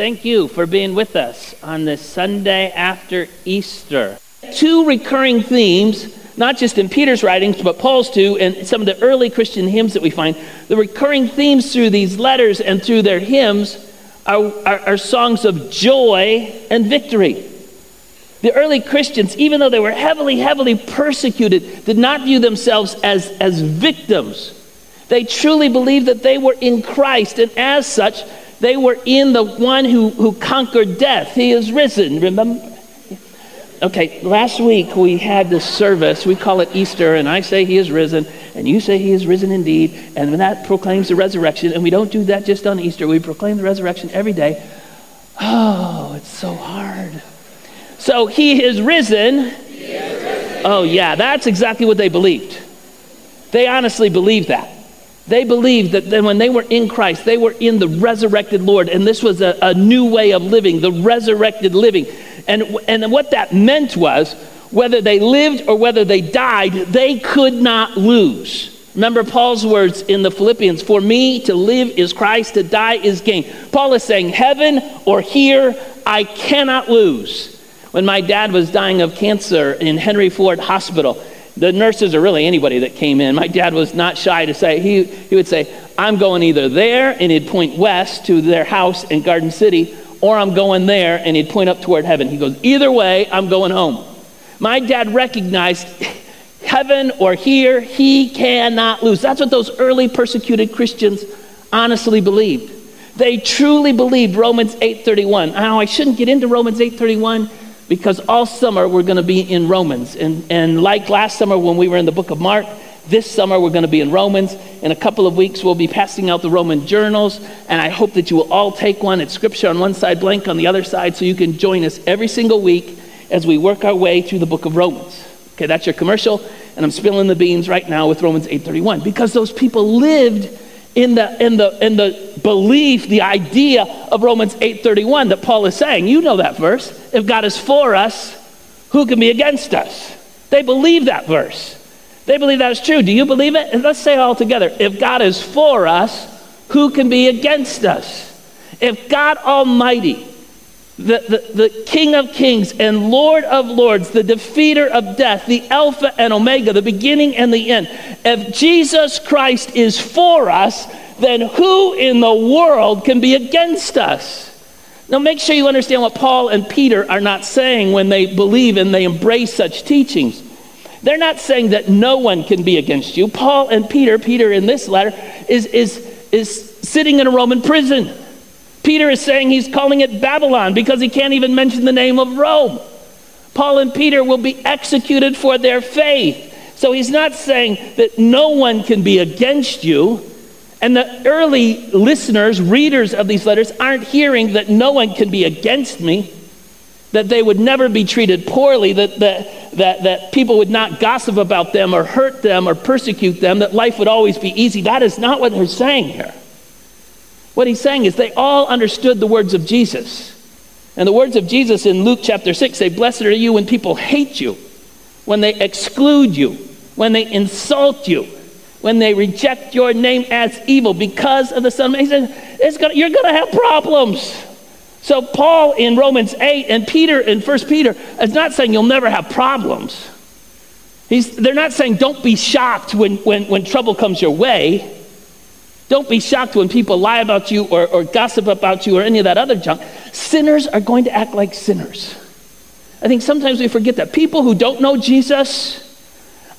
Thank you for being with us on this Sunday after Easter. Two recurring themes, not just in Peter's writings, but Paul's too, and some of the early Christian hymns that we find. The recurring themes through these letters and through their hymns are, are, are songs of joy and victory. The early Christians, even though they were heavily, heavily persecuted, did not view themselves as, as victims. They truly believed that they were in Christ, and as such, they were in the one who, who conquered death. He is risen, remember? Okay, last week we had this service. We call it Easter, and I say he is risen, and you say he is risen indeed, and that proclaims the resurrection. And we don't do that just on Easter, we proclaim the resurrection every day. Oh, it's so hard. So he is risen. He is risen. Oh, yeah, that's exactly what they believed. They honestly believed that. They believed that when they were in Christ, they were in the resurrected Lord, and this was a, a new way of living, the resurrected living. And, and what that meant was whether they lived or whether they died, they could not lose. Remember Paul's words in the Philippians For me to live is Christ, to die is gain. Paul is saying, Heaven or here, I cannot lose. When my dad was dying of cancer in Henry Ford Hospital, the nurses or really anybody that came in, my dad was not shy to say, he, he would say, I'm going either there, and he'd point west to their house in Garden City, or I'm going there, and he'd point up toward heaven. He goes, Either way, I'm going home. My dad recognized heaven or here, he cannot lose. That's what those early persecuted Christians honestly believed. They truly believed Romans 8:31. Now, I shouldn't get into Romans 8:31 because all summer we're going to be in Romans. And, and like last summer when we were in the book of Mark, this summer we're going to be in Romans. In a couple of weeks, we'll be passing out the Roman journals. And I hope that you will all take one. It's scripture on one side, blank on the other side, so you can join us every single week as we work our way through the book of Romans. Okay, that's your commercial. And I'm spilling the beans right now with Romans 8:31 because those people lived in the, in the, in the belief, the idea of Romans 8.31 that Paul is saying. You know that verse. If God is for us, who can be against us? They believe that verse. They believe that is true. Do you believe it? And let's say it all together. If God is for us, who can be against us? If God Almighty the, the, the King of Kings and Lord of Lords, the defeater of death, the Alpha and Omega, the beginning and the end. If Jesus Christ is for us, then who in the world can be against us? Now, make sure you understand what Paul and Peter are not saying when they believe and they embrace such teachings. They're not saying that no one can be against you. Paul and Peter, Peter in this letter, is, is, is sitting in a Roman prison. Peter is saying he's calling it Babylon because he can't even mention the name of Rome. Paul and Peter will be executed for their faith. So he's not saying that no one can be against you. And the early listeners, readers of these letters, aren't hearing that no one can be against me, that they would never be treated poorly, that, that, that, that people would not gossip about them or hurt them or persecute them, that life would always be easy. That is not what they're saying here. What he's saying is they all understood the words of Jesus. And the words of Jesus in Luke chapter 6 say, Blessed are you when people hate you, when they exclude you, when they insult you, when they reject your name as evil because of the Son of Man. He said, gonna, You're going to have problems. So, Paul in Romans 8 and Peter in 1 Peter is not saying you'll never have problems. He's, they're not saying don't be shocked when, when, when trouble comes your way. Don't be shocked when people lie about you or, or gossip about you or any of that other junk. Sinners are going to act like sinners. I think sometimes we forget that. People who don't know Jesus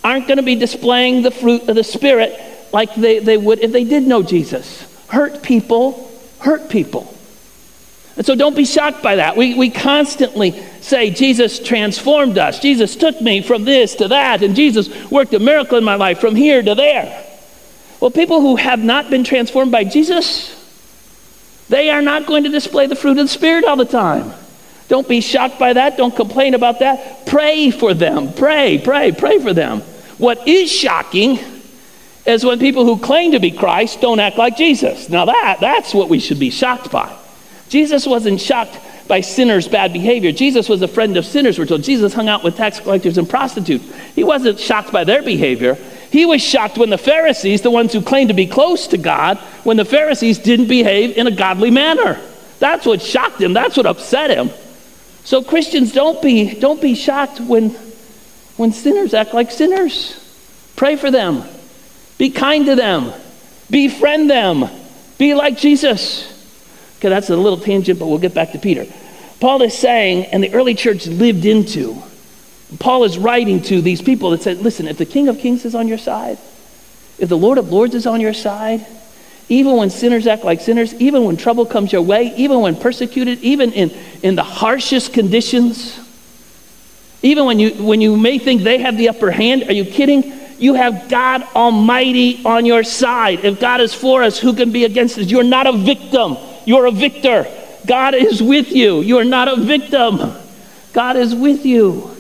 aren't going to be displaying the fruit of the Spirit like they, they would if they did know Jesus. Hurt people, hurt people. And so don't be shocked by that. We, we constantly say, Jesus transformed us. Jesus took me from this to that, and Jesus worked a miracle in my life from here to there. Well, people who have not been transformed by Jesus, they are not going to display the fruit of the Spirit all the time. Don't be shocked by that. Don't complain about that. Pray for them. Pray, pray, pray for them. What is shocking is when people who claim to be Christ don't act like Jesus. Now that that's what we should be shocked by. Jesus wasn't shocked by sinners' bad behavior. Jesus was a friend of sinners, we're told. Jesus hung out with tax collectors and prostitutes. He wasn't shocked by their behavior. He was shocked when the Pharisees, the ones who claimed to be close to God, when the Pharisees didn't behave in a godly manner. That's what shocked him. That's what upset him. So Christians, don't be, don't be shocked when, when sinners act like sinners. Pray for them. Be kind to them. Befriend them. Be like Jesus. Okay, that's a little tangent, but we'll get back to Peter. Paul is saying, and the early church lived into, Paul is writing to these people that said, listen, if the King of Kings is on your side, if the Lord of Lords is on your side, even when sinners act like sinners, even when trouble comes your way, even when persecuted, even in, in the harshest conditions, even when you, when you may think they have the upper hand, are you kidding? You have God Almighty on your side. If God is for us, who can be against us? You're not a victim, you're a victor. God is with you. You are not a victim. God is with you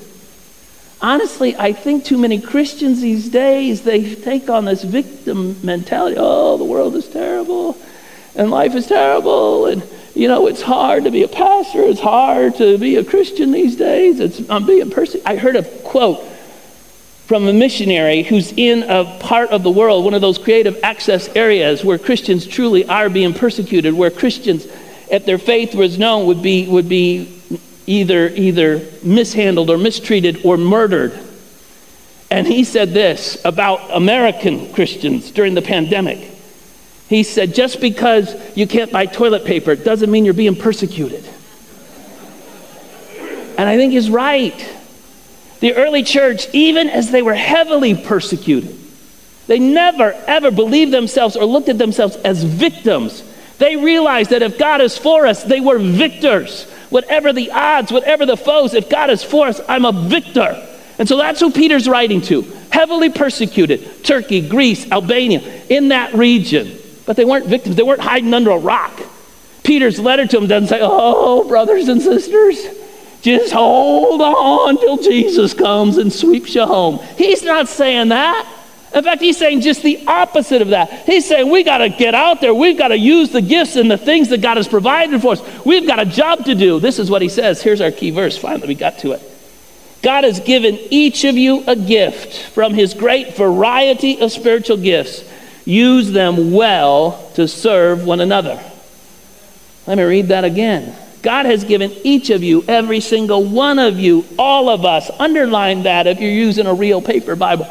honestly, I think too many Christians these days, they take on this victim mentality. Oh, the world is terrible and life is terrible and you know, it's hard to be a pastor. It's hard to be a Christian these days. It's, I'm being persecuted. I heard a quote from a missionary who's in a part of the world, one of those creative access areas where Christians truly are being persecuted, where Christians, if their faith was known, would be, would be either, either mishandled or mistreated or murdered. And he said this about American Christians during the pandemic. He said, just because you can't buy toilet paper doesn't mean you're being persecuted. And I think he's right. The early church, even as they were heavily persecuted, they never, ever believed themselves or looked at themselves as victims. They realized that if God is for us, they were victors whatever the odds, whatever the foes, if God is for us, I'm a victor. And so that's who Peter's writing to. Heavily persecuted Turkey, Greece, Albania, in that region. But they weren't victims, they weren't hiding under a rock. Peter's letter to them doesn't say, Oh, brothers and sisters, just hold on till Jesus comes and sweeps you home. He's not saying that. In fact, he's saying just the opposite of that. He's saying we got to get out there. We've got to use the gifts and the things that God has provided for us. We've got a job to do. This is what he says. Here's our key verse. Finally, we got to it. God has given each of you a gift from his great variety of spiritual gifts. Use them well to serve one another. Let me read that again. God has given each of you, every single one of you, all of us, underline that if you're using a real paper Bible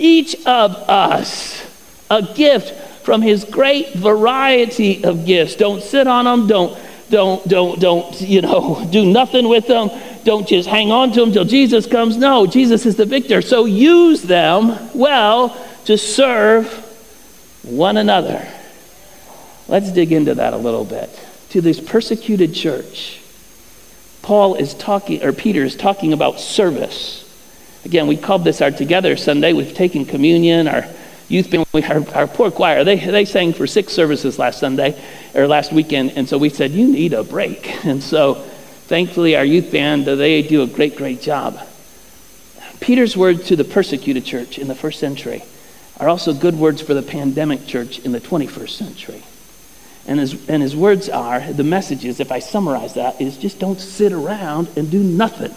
each of us a gift from his great variety of gifts. Don't sit on them. Don't, don't, don't, don't, you know, do nothing with them. Don't just hang on to them till Jesus comes. No, Jesus is the victor. So use them well to serve one another. Let's dig into that a little bit. To this persecuted church, Paul is talking, or Peter is talking about service. Again, we called this our Together Sunday. We've taken communion. Our youth band, our, our poor choir, they, they sang for six services last Sunday or last weekend. And so we said, You need a break. And so thankfully, our youth band, uh, they do a great, great job. Peter's words to the persecuted church in the first century are also good words for the pandemic church in the 21st century. And his, and his words are the messages, if I summarize that, is just don't sit around and do nothing.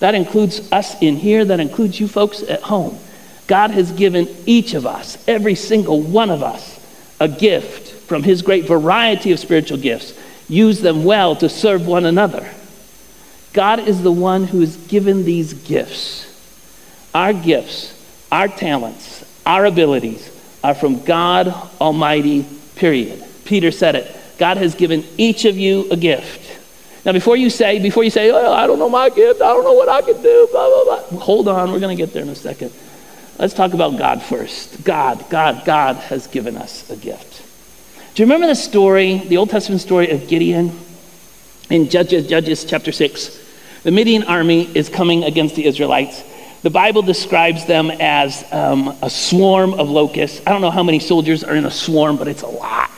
That includes us in here, that includes you folks at home. God has given each of us, every single one of us, a gift from His great variety of spiritual gifts. Use them well to serve one another. God is the one who has given these gifts. Our gifts, our talents, our abilities are from God Almighty, period. Peter said it. God has given each of you a gift. Now, before you say, before you say, oh, I don't know my gift, I don't know what I can do, blah, blah, blah. Hold on, we're going to get there in a second. Let's talk about God first. God, God, God has given us a gift. Do you remember the story, the Old Testament story of Gideon in Judges, Judges chapter 6? The Midian army is coming against the Israelites. The Bible describes them as um, a swarm of locusts. I don't know how many soldiers are in a swarm, but it's a lot.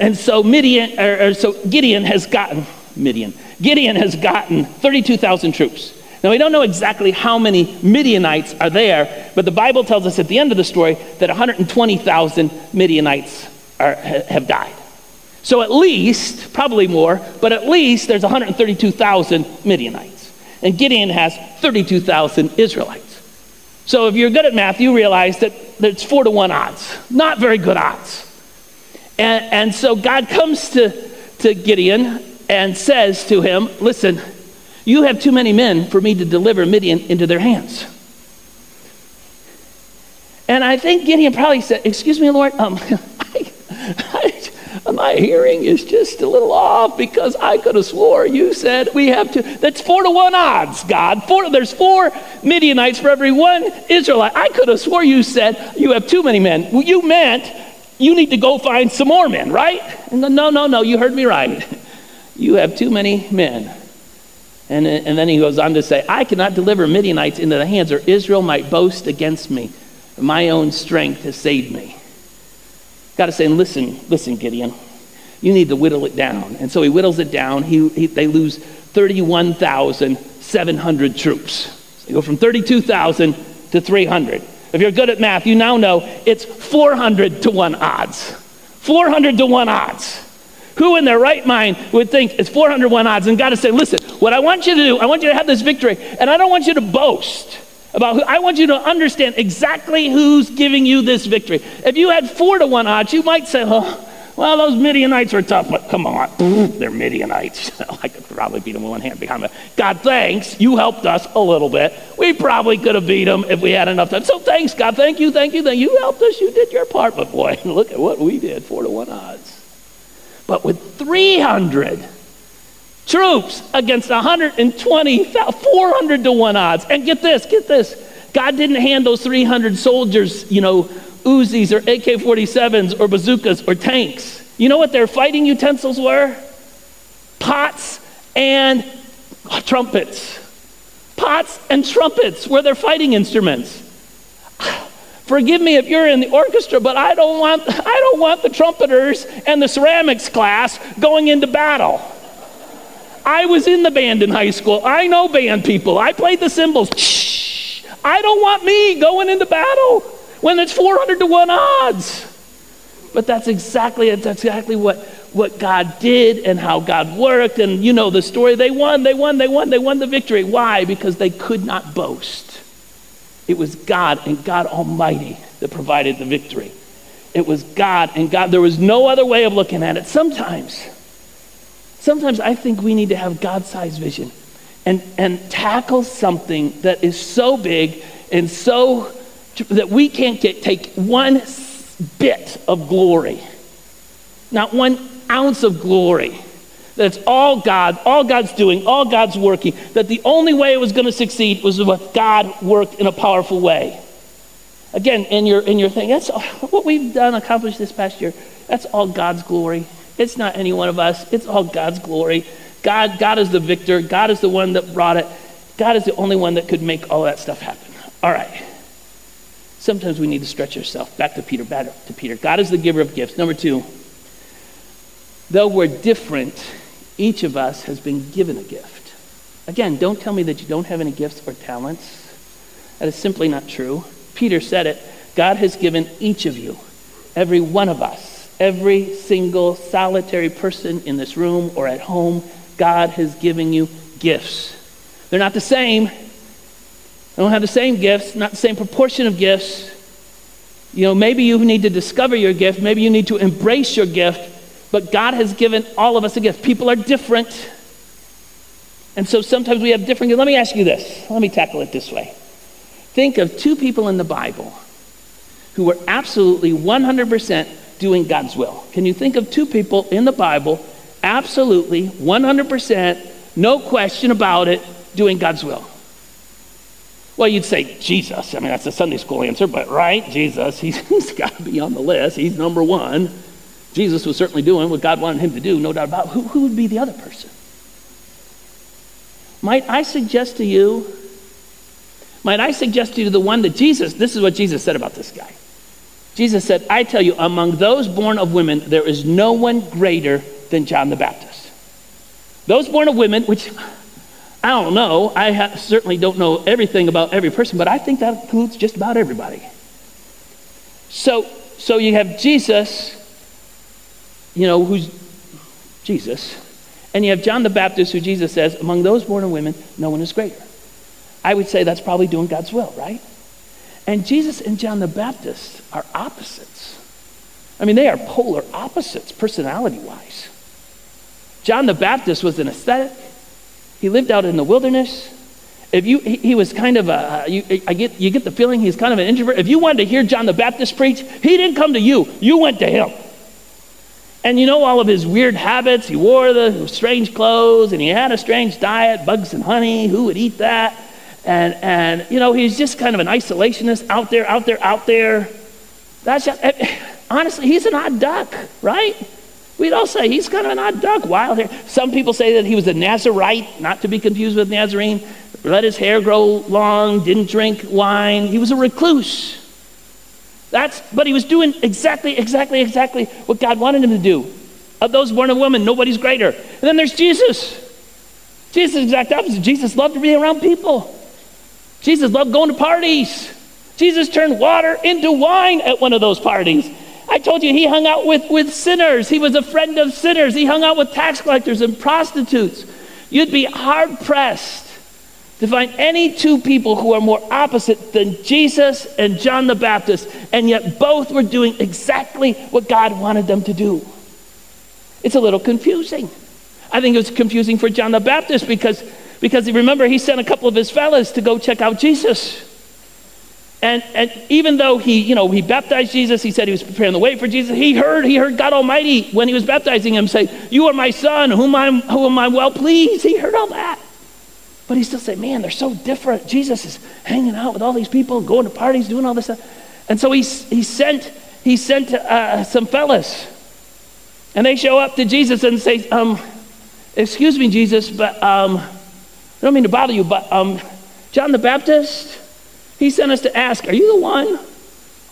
And so Midian, or, or so Gideon has gotten Midian. Gideon has gotten 32,000 troops. Now, we don't know exactly how many Midianites are there, but the Bible tells us at the end of the story that 120,000 Midianites are, have died. So, at least, probably more, but at least there's 132,000 Midianites. And Gideon has 32,000 Israelites. So, if you're good at math, you realize that it's four to one odds. Not very good odds. And, and so, God comes to, to Gideon and says to him, Listen, you have too many men for me to deliver Midian into their hands. And I think Gideon probably said, Excuse me, Lord, um, I, I, my hearing is just a little off because I could have swore you said we have to. That's four to one odds, God. Four, there's four Midianites for every one Israelite. I could have swore you said you have too many men. Well, you meant you need to go find some more men, right? No, no, no, no, you heard me right. You have too many men. And, and then he goes on to say, I cannot deliver Midianites into the hands, or Israel might boast against me. My own strength has saved me. God is saying, listen, listen, Gideon, you need to whittle it down. And so he whittles it down. He, he they lose 31,700 troops. So they go from 32,000 to 300. If you're good at math, you now know it's 400 to 1 odds. 400 to 1 odds. Who in their right mind would think it's 401 odds? And God is saying, listen, what I want you to do, I want you to have this victory, and I don't want you to boast about who, I want you to understand exactly who's giving you this victory. If you had four to one odds, you might say, oh, well, those Midianites are tough, but come on, they're Midianites. I could probably beat them with one hand behind me. God, thanks, you helped us a little bit. We probably could have beat them if we had enough time. So thanks, God, thank you, thank you, thank you. You helped us, you did your part. But boy, look at what we did, four to one odds. But with 300 troops against 120, 400 to 1 odds. And get this, get this. God didn't hand those 300 soldiers, you know, Uzis or AK 47s or bazookas or tanks. You know what their fighting utensils were? Pots and trumpets. Pots and trumpets were their fighting instruments. Forgive me if you're in the orchestra, but I don't want, I don't want the trumpeters and the ceramics class going into battle. I was in the band in high school. I know band people. I played the cymbals. Shh. I don't want me going into battle when it's 400 to 1 odds. But that's exactly that's exactly what, what God did and how God worked. And you know the story. They won, they won, they won, they won the victory. Why? Because they could not boast. It was God and God Almighty that provided the victory. It was God and God. There was no other way of looking at it. Sometimes, sometimes I think we need to have God sized vision and, and tackle something that is so big and so that we can't get, take one bit of glory, not one ounce of glory that's all God, all God's doing, all God's working, that the only way it was going to succeed was if God worked in a powerful way. Again, in your, in your thing, that's what we've done, accomplished this past year. That's all God's glory. It's not any one of us. It's all God's glory. God, God is the victor. God is the one that brought it. God is the only one that could make all that stuff happen. All right. Sometimes we need to stretch ourselves. Back to Peter, back to Peter. God is the giver of gifts. Number two, though we're different, each of us has been given a gift. Again, don't tell me that you don't have any gifts or talents. That is simply not true. Peter said it. God has given each of you, every one of us, every single solitary person in this room or at home, God has given you gifts. They're not the same. They don't have the same gifts, not the same proportion of gifts. You know, maybe you need to discover your gift. Maybe you need to embrace your gift but God has given all of us a gift. People are different. And so sometimes we have different. Let me ask you this. Let me tackle it this way. Think of two people in the Bible who were absolutely 100% doing God's will. Can you think of two people in the Bible, absolutely 100%, no question about it, doing God's will? Well, you'd say Jesus. I mean, that's a Sunday school answer, but right? Jesus. He's, he's got to be on the list. He's number one. Jesus was certainly doing what God wanted him to do, no doubt about. Who, who would be the other person? Might I suggest to you, might I suggest to you the one that Jesus, this is what Jesus said about this guy. Jesus said, I tell you, among those born of women, there is no one greater than John the Baptist. Those born of women, which I don't know, I ha- certainly don't know everything about every person, but I think that includes just about everybody. So, so you have Jesus you know, who's Jesus. And you have John the Baptist, who Jesus says, among those born of women, no one is greater. I would say that's probably doing God's will, right? And Jesus and John the Baptist are opposites. I mean, they are polar opposites, personality wise. John the Baptist was an ascetic. He lived out in the wilderness. If you, he, he was kind of a, uh, you, I get, you get the feeling he's kind of an introvert. If you wanted to hear John the Baptist preach, he didn't come to you, you went to him. And you know all of his weird habits. He wore the strange clothes and he had a strange diet, bugs and honey. Who would eat that? And, and you know, he's just kind of an isolationist out there, out there, out there. That's just, eh, honestly, he's an odd duck, right? We'd all say he's kind of an odd duck, wild hair. Some people say that he was a Nazarite, not to be confused with Nazarene. Let his hair grow long, didn't drink wine. He was a recluse. That's, but he was doing exactly, exactly, exactly what God wanted him to do. Of those born of woman, nobody's greater. And then there's Jesus. Jesus is exact opposite. Jesus loved to be around people. Jesus loved going to parties. Jesus turned water into wine at one of those parties. I told you he hung out with, with sinners. He was a friend of sinners. He hung out with tax collectors and prostitutes. You'd be hard pressed to find any two people who are more opposite than Jesus and John the Baptist, and yet both were doing exactly what God wanted them to do. It's a little confusing. I think it was confusing for John the Baptist because, because remember, he sent a couple of his fellows to go check out Jesus. And, and even though he, you know, he baptized Jesus, he said he was preparing the way for Jesus. He heard, he heard God Almighty when he was baptizing him say, "You are my son, whom I'm, whom I'm well pleased." He heard all that, but he still said, "Man, they're so different." Jesus is hanging out with all these people, going to parties, doing all this stuff, and so he he sent he sent uh, some fellas, and they show up to Jesus and say, um, "Excuse me, Jesus, but um, I don't mean to bother you, but um, John the Baptist." He sent us to ask, Are you the one?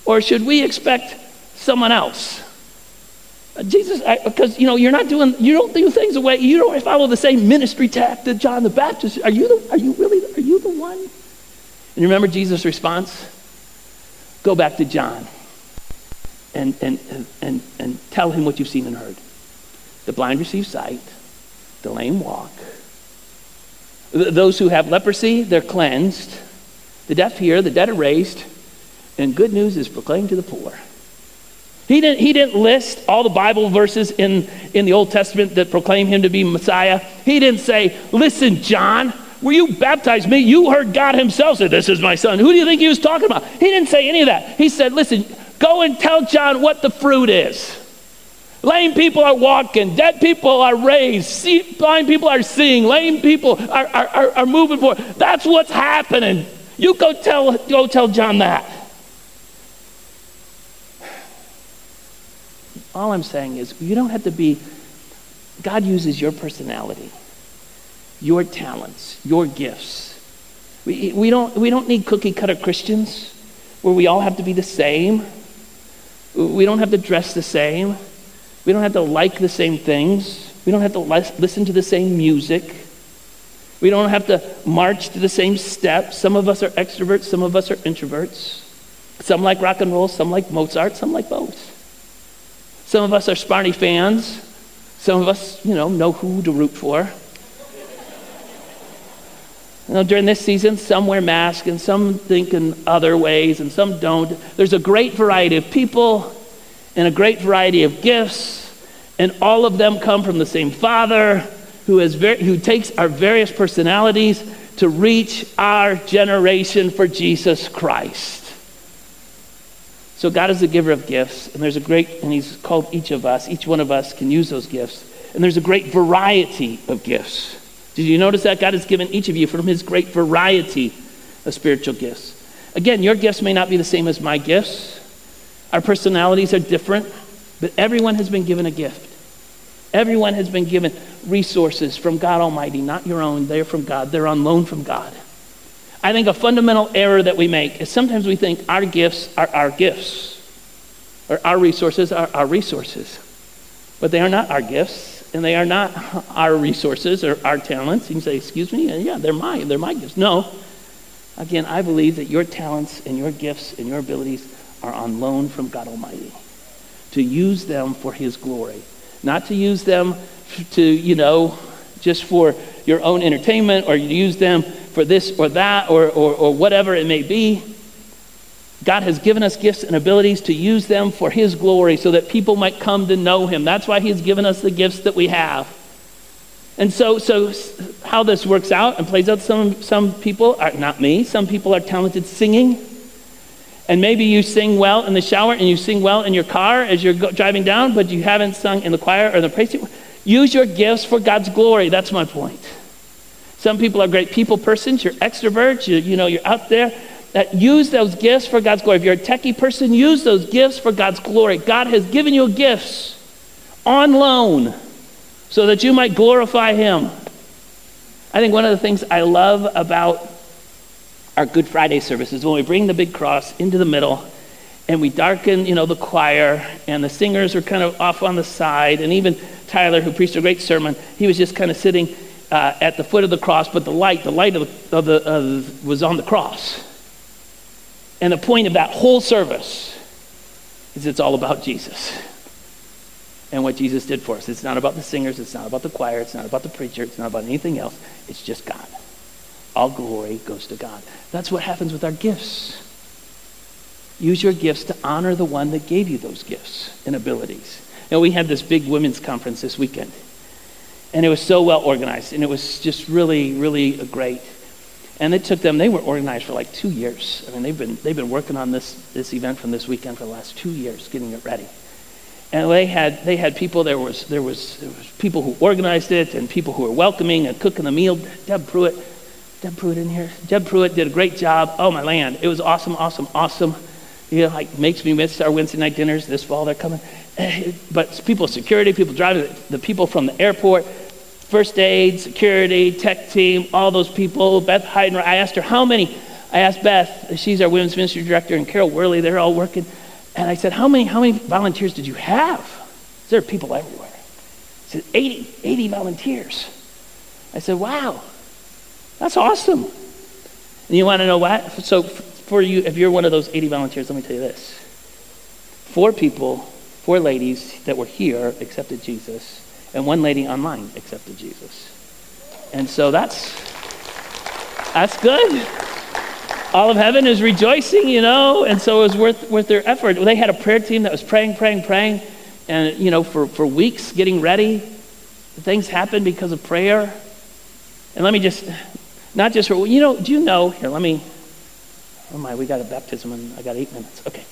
Or should we expect someone else? Jesus, because you know, you're not doing, you don't do things the way, you don't follow the same ministry tact that John the Baptist. Are you the, are you really, are you the one? And you remember Jesus' response? Go back to John and, and, and, and tell him what you've seen and heard. The blind receive sight, the lame walk. Those who have leprosy, they're cleansed. The deaf hear, the dead are raised, and good news is proclaimed to the poor. He didn't, he didn't list all the Bible verses in, in the Old Testament that proclaim him to be Messiah. He didn't say, Listen, John, were you baptized me, you heard God Himself say, This is my son. Who do you think he was talking about? He didn't say any of that. He said, Listen, go and tell John what the fruit is. Lame people are walking, dead people are raised, blind people are seeing, lame people are, are, are, are moving forward. That's what's happening. You go tell, go tell John that. All I'm saying is, you don't have to be, God uses your personality, your talents, your gifts. We, we, don't, we don't need cookie cutter Christians where we all have to be the same. We don't have to dress the same. We don't have to like the same things. We don't have to listen to the same music. We don't have to march to the same steps. Some of us are extroverts, some of us are introverts. Some like rock and roll, some like Mozart, some like both. Some of us are Sparty fans. Some of us, you know, know who to root for. Know, during this season, some wear masks and some think in other ways and some don't. There's a great variety of people and a great variety of gifts, and all of them come from the same Father who, has ver- who takes our various personalities to reach our generation for Jesus Christ. So God is the giver of gifts, and there's a great, and He's called each of us, each one of us can use those gifts. And there's a great variety of gifts. Did you notice that? God has given each of you from His great variety of spiritual gifts. Again, your gifts may not be the same as my gifts. Our personalities are different, but everyone has been given a gift. Everyone has been given resources from God Almighty, not your own. They're from God, they're on loan from God. I think a fundamental error that we make is sometimes we think our gifts are our gifts, or our resources are our resources. But they are not our gifts, and they are not our resources or our talents. You can say, Excuse me? Yeah, they're mine. They're my gifts. No. Again, I believe that your talents and your gifts and your abilities are on loan from God Almighty to use them for His glory not to use them to, you know, just for your own entertainment or use them for this or that or, or, or whatever it may be. God has given us gifts and abilities to use them for His glory so that people might come to know Him. That's why He's given us the gifts that we have. And so, so how this works out and plays out, some, some people are, not me, some people are talented singing. And maybe you sing well in the shower and you sing well in your car as you're go- driving down, but you haven't sung in the choir or the praise team. Use your gifts for God's glory. That's my point. Some people are great people persons. You're extroverts. You, you know, you're out there. That use those gifts for God's glory. If you're a techie person, use those gifts for God's glory. God has given you gifts on loan so that you might glorify Him. I think one of the things I love about our Good Friday services when we bring the big cross into the middle and we darken, you know, the choir and the singers are kind of off on the side and even Tyler, who preached a great sermon, he was just kind of sitting uh, at the foot of the cross, but the light, the light of the, of the of, was on the cross. And the point of that whole service is it's all about Jesus and what Jesus did for us. It's not about the singers, it's not about the choir, it's not about the preacher, it's not about anything else. It's just God. All glory goes to God. That's what happens with our gifts. Use your gifts to honor the one that gave you those gifts and abilities. Know, we had this big women's conference this weekend, and it was so well organized, and it was just really, really great. And it took them, they were organized for like two years. I mean, they've been, they've been working on this, this event from this weekend for the last two years, getting it ready. And they had, they had people, there was, there, was, there was people who organized it and people who were welcoming and cooking the meal. Deb Pruitt, Deb Pruitt in here? Deb Pruitt did a great job. Oh, my land. It was awesome, awesome, awesome. You know, like makes me miss our Wednesday night dinners this fall. They're coming. Eh, but people, security, people driving, the people from the airport, first aid, security, tech team, all those people. Beth Heidenreich, I asked her how many. I asked Beth, she's our women's ministry director, and Carol Worley, they're all working. And I said, how many, how many volunteers did you have? There are people everywhere. She said, 80, 80 volunteers. I said, wow, that's awesome. And you want to know what? So for you, if you're one of those 80 volunteers, let me tell you this. Four people, four ladies that were here accepted Jesus, and one lady online accepted Jesus. And so that's that's good. All of heaven is rejoicing, you know, and so it was worth worth their effort. They had a prayer team that was praying, praying, praying, and you know, for, for weeks getting ready. Things happened because of prayer. And let me just not just for you know, do you know here, let me oh my, we got a baptism and I got eight minutes. Okay.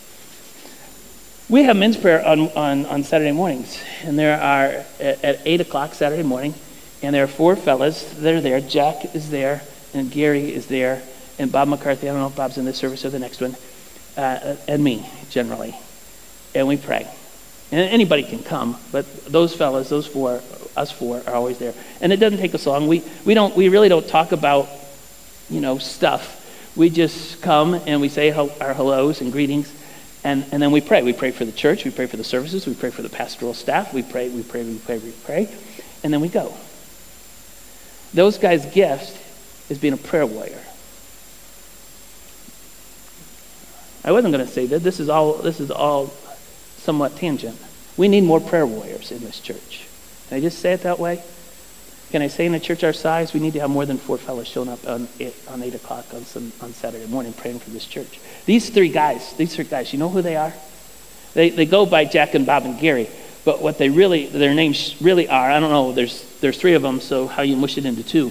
We have men's prayer on, on, on Saturday mornings, and there are at, at 8 o'clock Saturday morning, and there are four fellas that are there. Jack is there, and Gary is there, and Bob McCarthy. I don't know if Bob's in this service or the next one, uh, and me generally. And we pray. And anybody can come, but those fellas, those four, us four, are always there. And it doesn't take us long. We, we, don't, we really don't talk about, you know, stuff. We just come and we say our hellos and greetings and, and then we pray. We pray for the church. We pray for the services. We pray for the pastoral staff. We pray, we pray, we pray, we pray. And then we go. Those guys' gift is being a prayer warrior. I wasn't going to say that. This is all, this is all somewhat tangent. We need more prayer warriors in this church. Can I just say it that way? Can I say in a church our size, we need to have more than four fellows showing up on, eight, on 8 o'clock on, some, on Saturday morning praying for this church? These three guys, these three guys, you know who they are? They, they go by Jack and Bob and Gary, but what they really, their names really are, I don't know, there's, there's three of them, so how you mush it into two.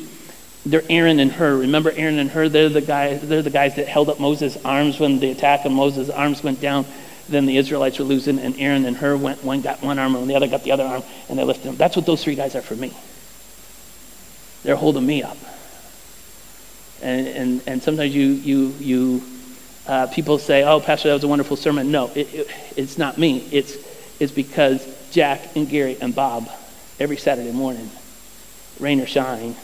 They're Aaron and Hur. Remember Aaron and Hur? They're the guys, they're the guys that held up Moses' arms when the attack and Moses' arms went down. Then the Israelites were losing, and Aaron and Hur went, one got one arm and the other got the other arm, and they lifted them. That's what those three guys are for me. They're holding me up. And, and, and sometimes you, you, you uh, people say, oh, Pastor, that was a wonderful sermon. No, it, it, it's not me. It's, it's because Jack and Gary and Bob, every Saturday morning, rain or shine,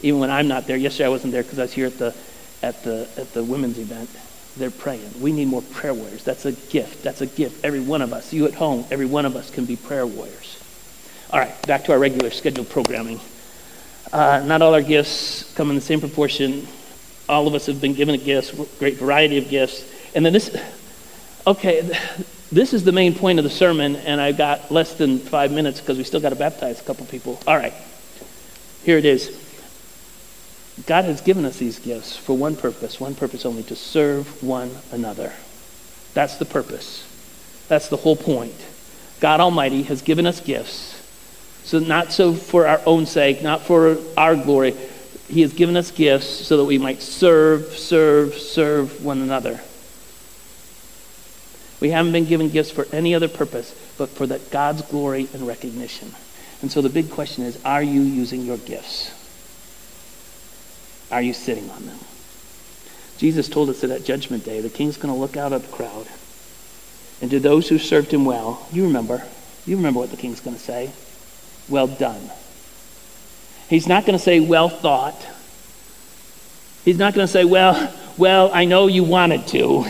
even when I'm not there, yesterday I wasn't there because I was here at the, at, the, at the women's event, they're praying. We need more prayer warriors. That's a gift. That's a gift. Every one of us, you at home, every one of us can be prayer warriors. All right, back to our regular scheduled programming. Uh, not all our gifts come in the same proportion. All of us have been given a gift, great variety of gifts. And then this, okay, this is the main point of the sermon, and I've got less than five minutes because we still got to baptize a couple people. All right, here it is. God has given us these gifts for one purpose, one purpose only to serve one another. That's the purpose. That's the whole point. God Almighty has given us gifts So, not so for our own sake, not for our glory. He has given us gifts so that we might serve, serve, serve one another. We haven't been given gifts for any other purpose but for that God's glory and recognition. And so the big question is are you using your gifts? Are you sitting on them? Jesus told us that at Judgment Day, the king's going to look out at the crowd. And to those who served him well, you remember, you remember what the king's going to say. Well done. He's not going to say, well thought. He's not going to say, well, well, I know you wanted to.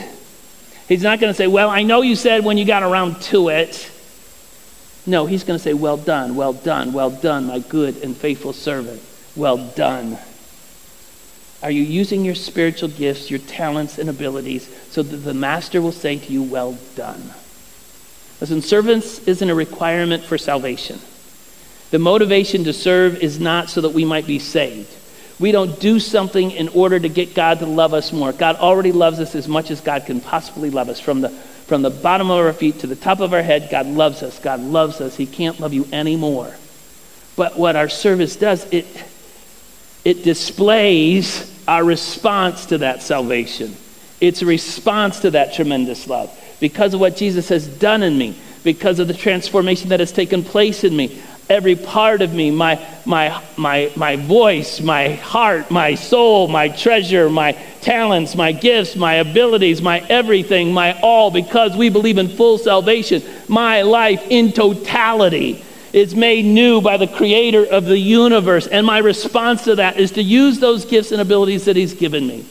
He's not going to say, well, I know you said when you got around to it. No, he's going to say, well done, well done, well done, my good and faithful servant. Well done. Are you using your spiritual gifts, your talents, and abilities so that the master will say to you, Well done? Listen, servants isn't a requirement for salvation. The motivation to serve is not so that we might be saved. We don't do something in order to get God to love us more. God already loves us as much as God can possibly love us. From the, from the bottom of our feet to the top of our head, God loves us. God loves us. He can't love you anymore. But what our service does, it, it displays our response to that salvation. It's a response to that tremendous love. Because of what Jesus has done in me, because of the transformation that has taken place in me, every part of me, my, my, my, my voice, my heart, my soul, my treasure, my talents, my gifts, my abilities, my everything, my all, because we believe in full salvation, my life in totality is made new by the creator of the universe. And my response to that is to use those gifts and abilities that he's given me.